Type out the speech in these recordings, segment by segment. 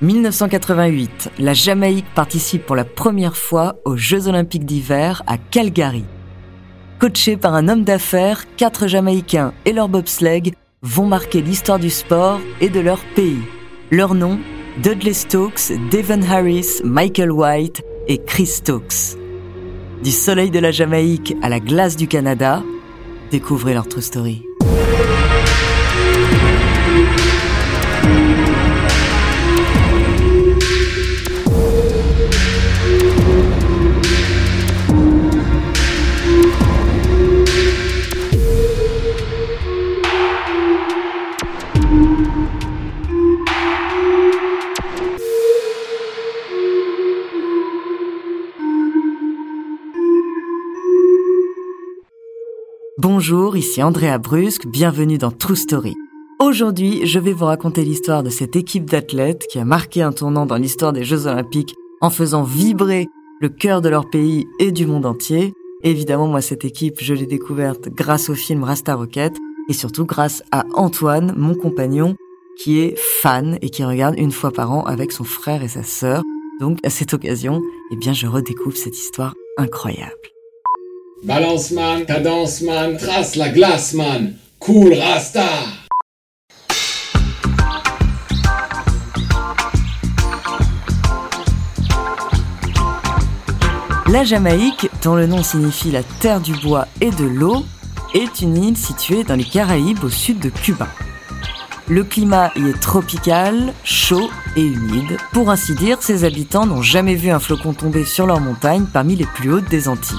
1988, la Jamaïque participe pour la première fois aux Jeux olympiques d'hiver à Calgary. Coachés par un homme d'affaires, quatre Jamaïcains et leur bobsleigh vont marquer l'histoire du sport et de leur pays. Leur nom Dudley Stokes, Devon Harris, Michael White et Chris Stokes. Du soleil de la Jamaïque à la glace du Canada, découvrez leur true story. Bonjour, ici Andrea Brusque, bienvenue dans True Story. Aujourd'hui, je vais vous raconter l'histoire de cette équipe d'athlètes qui a marqué un tournant dans l'histoire des Jeux Olympiques en faisant vibrer le cœur de leur pays et du monde entier. évidemment, moi, cette équipe, je l'ai découverte grâce au film Rasta Rocket et surtout grâce à Antoine, mon compagnon, qui est fan et qui regarde une fois par an avec son frère et sa sœur. Donc, à cette occasion, eh bien, je redécouvre cette histoire incroyable. Balance man, cadence man, trace la glace man, cool rasta. La Jamaïque, dont le nom signifie la terre du bois et de l'eau, est une île située dans les Caraïbes au sud de Cuba. Le climat y est tropical, chaud et humide. Pour ainsi dire, ses habitants n'ont jamais vu un flocon tomber sur leur montagne parmi les plus hautes des Antilles.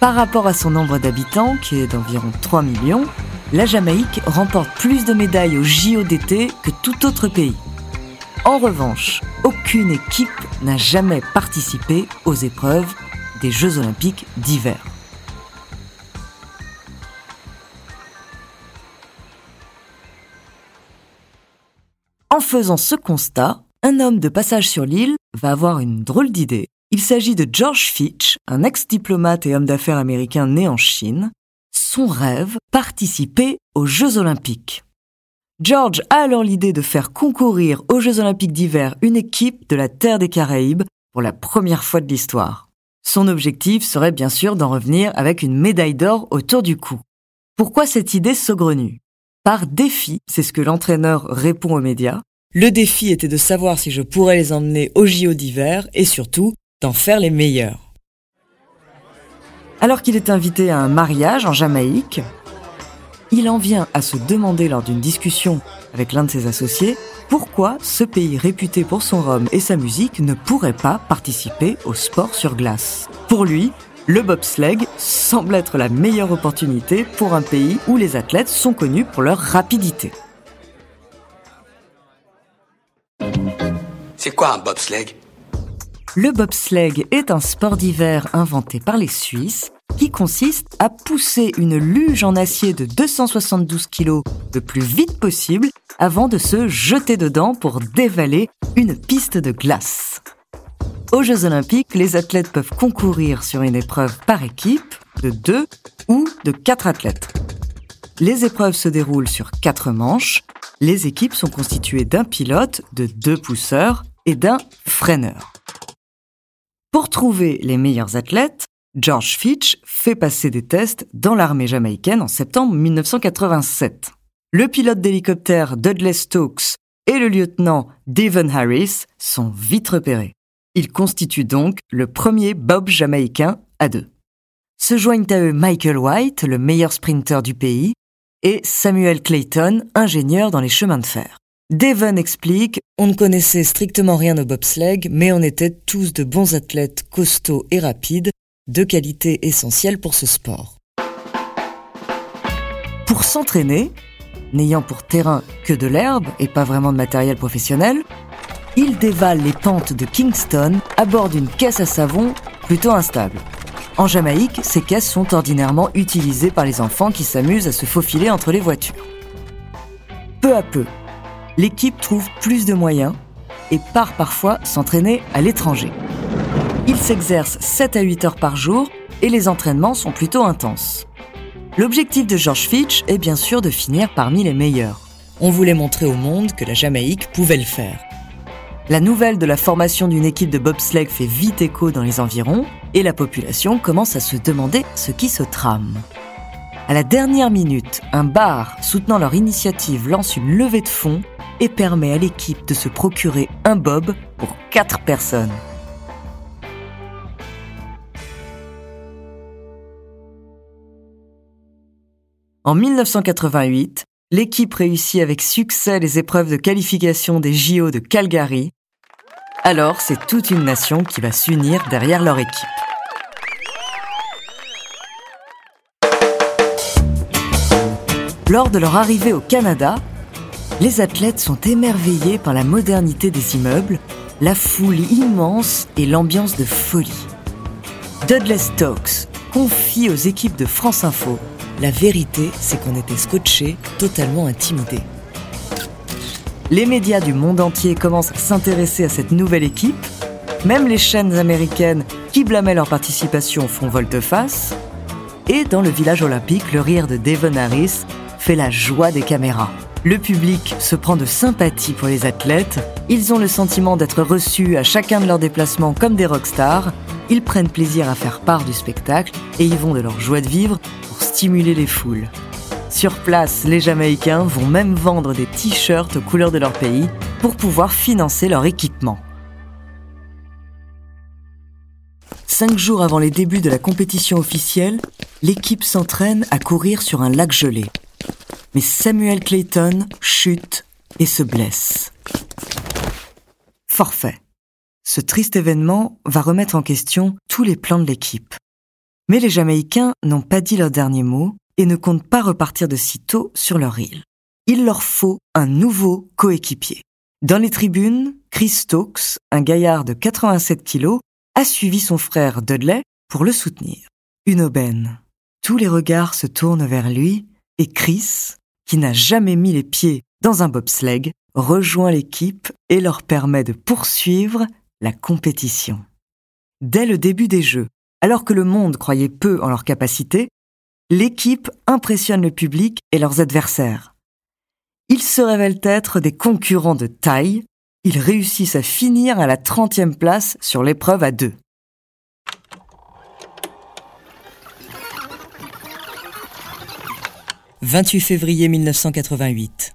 Par rapport à son nombre d'habitants, qui est d'environ 3 millions, la Jamaïque remporte plus de médailles au JO d'été que tout autre pays. En revanche, aucune équipe n'a jamais participé aux épreuves des Jeux olympiques d'hiver. En faisant ce constat, un homme de passage sur l'île va avoir une drôle d'idée il s'agit de George Fitch, un ex-diplomate et homme d'affaires américain né en Chine. Son rêve, participer aux Jeux olympiques. George a alors l'idée de faire concourir aux Jeux olympiques d'hiver une équipe de la Terre des Caraïbes pour la première fois de l'histoire. Son objectif serait bien sûr d'en revenir avec une médaille d'or autour du cou. Pourquoi cette idée saugrenue? Par défi, c'est ce que l'entraîneur répond aux médias. Le défi était de savoir si je pourrais les emmener au JO d'hiver et surtout d'en faire les meilleurs. Alors qu'il est invité à un mariage en Jamaïque, il en vient à se demander lors d'une discussion avec l'un de ses associés pourquoi ce pays réputé pour son rhum et sa musique ne pourrait pas participer au sport sur glace. Pour lui, le bobsleigh semble être la meilleure opportunité pour un pays où les athlètes sont connus pour leur rapidité. C'est quoi un bobsleigh? Le bobsleigh est un sport d'hiver inventé par les Suisses qui consiste à pousser une luge en acier de 272 kg le plus vite possible avant de se jeter dedans pour dévaler une piste de glace. Aux Jeux olympiques, les athlètes peuvent concourir sur une épreuve par équipe de deux ou de quatre athlètes. Les épreuves se déroulent sur quatre manches. Les équipes sont constituées d'un pilote, de deux pousseurs et d'un freineur. Pour trouver les meilleurs athlètes, George Fitch fait passer des tests dans l'armée jamaïcaine en septembre 1987. Le pilote d'hélicoptère Dudley Stokes et le lieutenant Devon Harris sont vite repérés. Ils constituent donc le premier Bob jamaïcain à deux. Se joignent à eux Michael White, le meilleur sprinter du pays, et Samuel Clayton, ingénieur dans les chemins de fer. Devon explique, on ne connaissait strictement rien au bobsleigh, mais on était tous de bons athlètes costauds et rapides, de qualité essentielle pour ce sport. Pour s'entraîner, n'ayant pour terrain que de l'herbe et pas vraiment de matériel professionnel, ils dévalent les pentes de Kingston à bord d'une caisse à savon plutôt instable. En Jamaïque, ces caisses sont ordinairement utilisées par les enfants qui s'amusent à se faufiler entre les voitures. Peu à peu, l'équipe trouve plus de moyens et part parfois s'entraîner à l'étranger. Il s'exerce 7 à 8 heures par jour et les entraînements sont plutôt intenses. L'objectif de George Fitch est bien sûr de finir parmi les meilleurs. On voulait montrer au monde que la Jamaïque pouvait le faire. La nouvelle de la formation d'une équipe de bobsleigh fait vite écho dans les environs et la population commence à se demander ce qui se trame. À la dernière minute, un bar soutenant leur initiative lance une levée de fonds et permet à l'équipe de se procurer un bob pour 4 personnes. En 1988, l'équipe réussit avec succès les épreuves de qualification des JO de Calgary. Alors, c'est toute une nation qui va s'unir derrière leur équipe. Lors de leur arrivée au Canada, les athlètes sont émerveillés par la modernité des immeubles, la foule immense et l'ambiance de folie. Dudley Stokes confie aux équipes de France Info la vérité, c'est qu'on était scotchés, totalement intimidés. Les médias du monde entier commencent à s'intéresser à cette nouvelle équipe. Même les chaînes américaines qui blâmaient leur participation font volte-face. Et dans le village olympique, le rire de Devon Harris fait la joie des caméras. Le public se prend de sympathie pour les athlètes. Ils ont le sentiment d'être reçus à chacun de leurs déplacements comme des rockstars. Ils prennent plaisir à faire part du spectacle et y vont de leur joie de vivre stimuler les foules. Sur place, les Jamaïcains vont même vendre des t-shirts aux couleurs de leur pays pour pouvoir financer leur équipement. Cinq jours avant les débuts de la compétition officielle, l'équipe s'entraîne à courir sur un lac gelé. Mais Samuel Clayton chute et se blesse. Forfait. Ce triste événement va remettre en question tous les plans de l'équipe. Mais les Jamaïcains n'ont pas dit leur dernier mot et ne comptent pas repartir de sitôt sur leur île. Il leur faut un nouveau coéquipier. Dans les tribunes, Chris Stokes, un gaillard de 87 kilos, a suivi son frère Dudley pour le soutenir. Une aubaine. Tous les regards se tournent vers lui et Chris, qui n'a jamais mis les pieds dans un bobsleigh, rejoint l'équipe et leur permet de poursuivre la compétition. Dès le début des Jeux, alors que le monde croyait peu en leur capacité, l'équipe impressionne le public et leurs adversaires. Ils se révèlent être des concurrents de taille, ils réussissent à finir à la 30e place sur l'épreuve à deux. « 28 février 1988.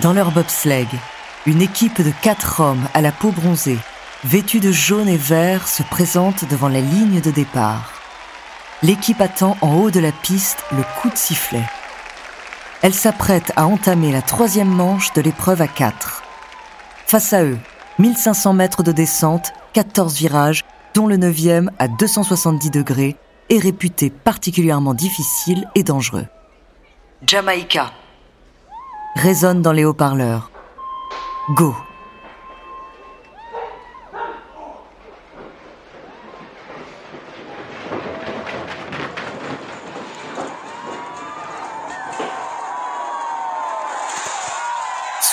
Dans leur bobsleigh, une équipe de quatre hommes à la peau bronzée vêtue de jaune et vert, se présente devant la ligne de départ. L'équipe attend en haut de la piste le coup de sifflet. Elle s'apprête à entamer la troisième manche de l'épreuve à 4. Face à eux, 1500 mètres de descente, 14 virages, dont le 9e à 270 degrés est réputé particulièrement difficile et dangereux. Jamaïca résonne dans les haut-parleurs. Go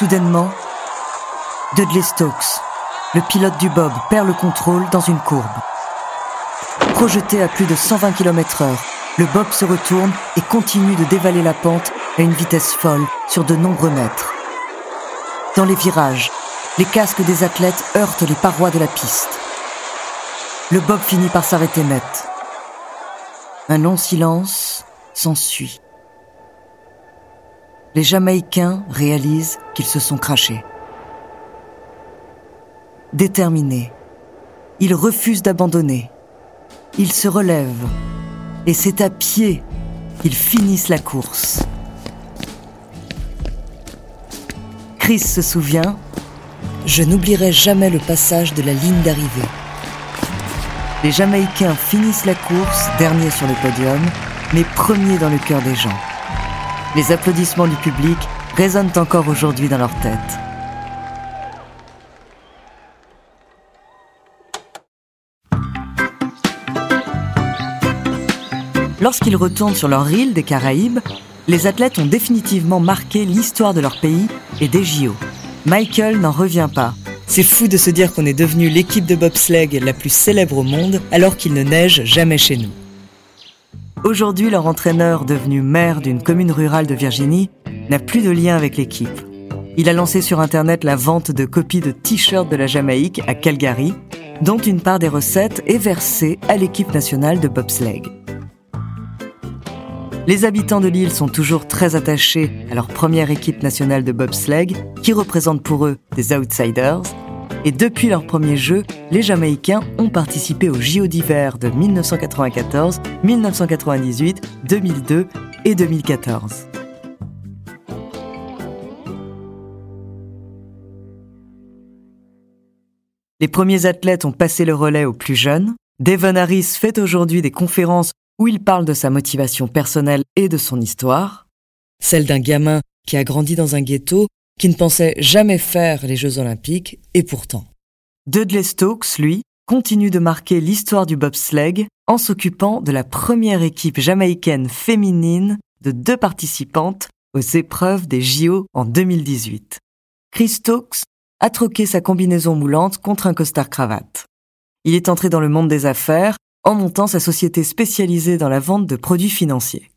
Soudainement, Dudley Stokes, le pilote du Bob, perd le contrôle dans une courbe. Projeté à plus de 120 km heure, le Bob se retourne et continue de dévaler la pente à une vitesse folle sur de nombreux mètres. Dans les virages, les casques des athlètes heurtent les parois de la piste. Le Bob finit par s'arrêter net. Un long silence s'ensuit les Jamaïcains réalisent qu'ils se sont crachés. Déterminés, ils refusent d'abandonner. Ils se relèvent et c'est à pied qu'ils finissent la course. Chris se souvient Je n'oublierai jamais le passage de la ligne d'arrivée. Les Jamaïcains finissent la course, derniers sur le podium, mais premiers dans le cœur des gens. Les applaudissements du public résonnent encore aujourd'hui dans leur tête. Lorsqu'ils retournent sur leur île des Caraïbes, les athlètes ont définitivement marqué l'histoire de leur pays et des JO. Michael n'en revient pas. C'est fou de se dire qu'on est devenu l'équipe de bobsleigh la plus célèbre au monde alors qu'il ne neige jamais chez nous. Aujourd'hui, leur entraîneur, devenu maire d'une commune rurale de Virginie, n'a plus de lien avec l'équipe. Il a lancé sur Internet la vente de copies de t-shirts de la Jamaïque à Calgary, dont une part des recettes est versée à l'équipe nationale de bobsleigh. Les habitants de l'île sont toujours très attachés à leur première équipe nationale de bobsleigh, qui représente pour eux des outsiders. Et depuis leur premier jeu, les Jamaïcains ont participé aux JO d'hiver de 1994, 1998, 2002 et 2014. Les premiers athlètes ont passé le relais aux plus jeunes. Devon Harris fait aujourd'hui des conférences où il parle de sa motivation personnelle et de son histoire. Celle d'un gamin qui a grandi dans un ghetto, qui ne pensait jamais faire les Jeux olympiques, et pourtant. Dudley Stokes, lui, continue de marquer l'histoire du bobsleigh en s'occupant de la première équipe jamaïcaine féminine de deux participantes aux épreuves des JO en 2018. Chris Stokes a troqué sa combinaison moulante contre un costard cravate. Il est entré dans le monde des affaires en montant sa société spécialisée dans la vente de produits financiers.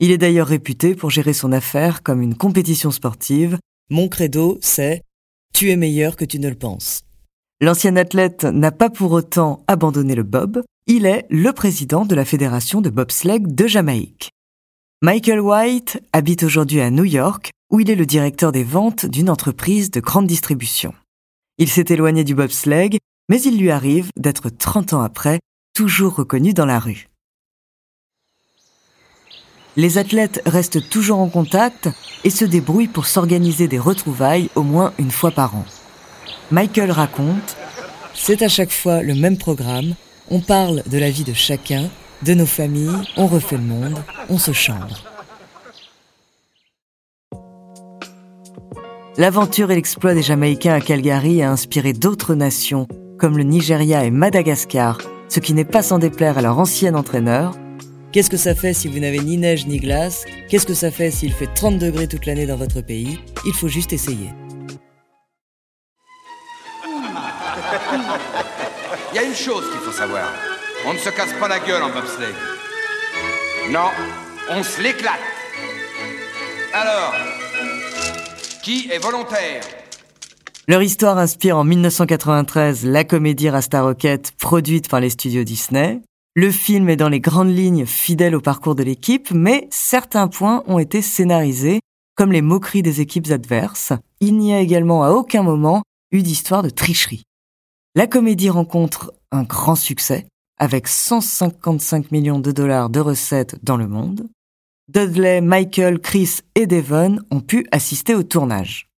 Il est d'ailleurs réputé pour gérer son affaire comme une compétition sportive. Mon credo, c'est Tu es meilleur que tu ne le penses. L'ancien athlète n'a pas pour autant abandonné le bob, il est le président de la fédération de bobsleigh de Jamaïque. Michael White habite aujourd'hui à New York où il est le directeur des ventes d'une entreprise de grande distribution. Il s'est éloigné du bobsleigh, mais il lui arrive d'être 30 ans après toujours reconnu dans la rue. Les athlètes restent toujours en contact et se débrouillent pour s'organiser des retrouvailles au moins une fois par an. Michael raconte C'est à chaque fois le même programme, on parle de la vie de chacun, de nos familles, on refait le monde, on se chambre. L'aventure et l'exploit des Jamaïcains à Calgary a inspiré d'autres nations, comme le Nigeria et Madagascar, ce qui n'est pas sans déplaire à leur ancien entraîneur. Qu'est-ce que ça fait si vous n'avez ni neige ni glace? Qu'est-ce que ça fait s'il fait 30 degrés toute l'année dans votre pays? Il faut juste essayer. Il y a une chose qu'il faut savoir. On ne se casse pas la gueule en bobsleigh. Non, on se l'éclate. Alors, qui est volontaire? Leur histoire inspire en 1993 la comédie Rasta Rocket produite par les studios Disney. Le film est dans les grandes lignes fidèle au parcours de l'équipe, mais certains points ont été scénarisés, comme les moqueries des équipes adverses. Il n'y a également à aucun moment eu d'histoire de tricherie. La comédie rencontre un grand succès, avec 155 millions de dollars de recettes dans le monde. Dudley, Michael, Chris et Devon ont pu assister au tournage.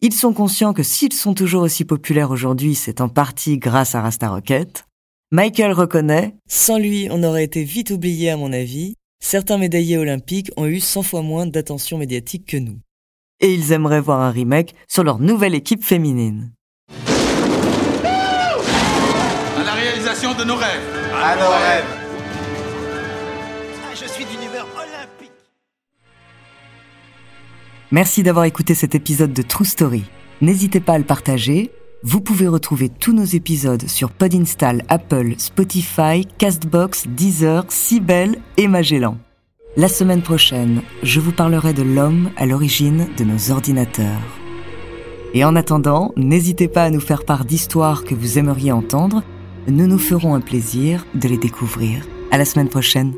Ils sont conscients que s'ils sont toujours aussi populaires aujourd'hui, c'est en partie grâce à Rasta Rocket. Michael reconnaît Sans lui, on aurait été vite oublié à mon avis. Certains médaillés olympiques ont eu 100 fois moins d'attention médiatique que nous. Et ils aimeraient voir un remake sur leur nouvelle équipe féminine. À la réalisation de nos rêves. À nos rêves. Merci d'avoir écouté cet épisode de True Story. N'hésitez pas à le partager. Vous pouvez retrouver tous nos épisodes sur Podinstall, Apple, Spotify, Castbox, Deezer, Sibel et Magellan. La semaine prochaine, je vous parlerai de l'homme à l'origine de nos ordinateurs. Et en attendant, n'hésitez pas à nous faire part d'histoires que vous aimeriez entendre. Nous nous ferons un plaisir de les découvrir. À la semaine prochaine.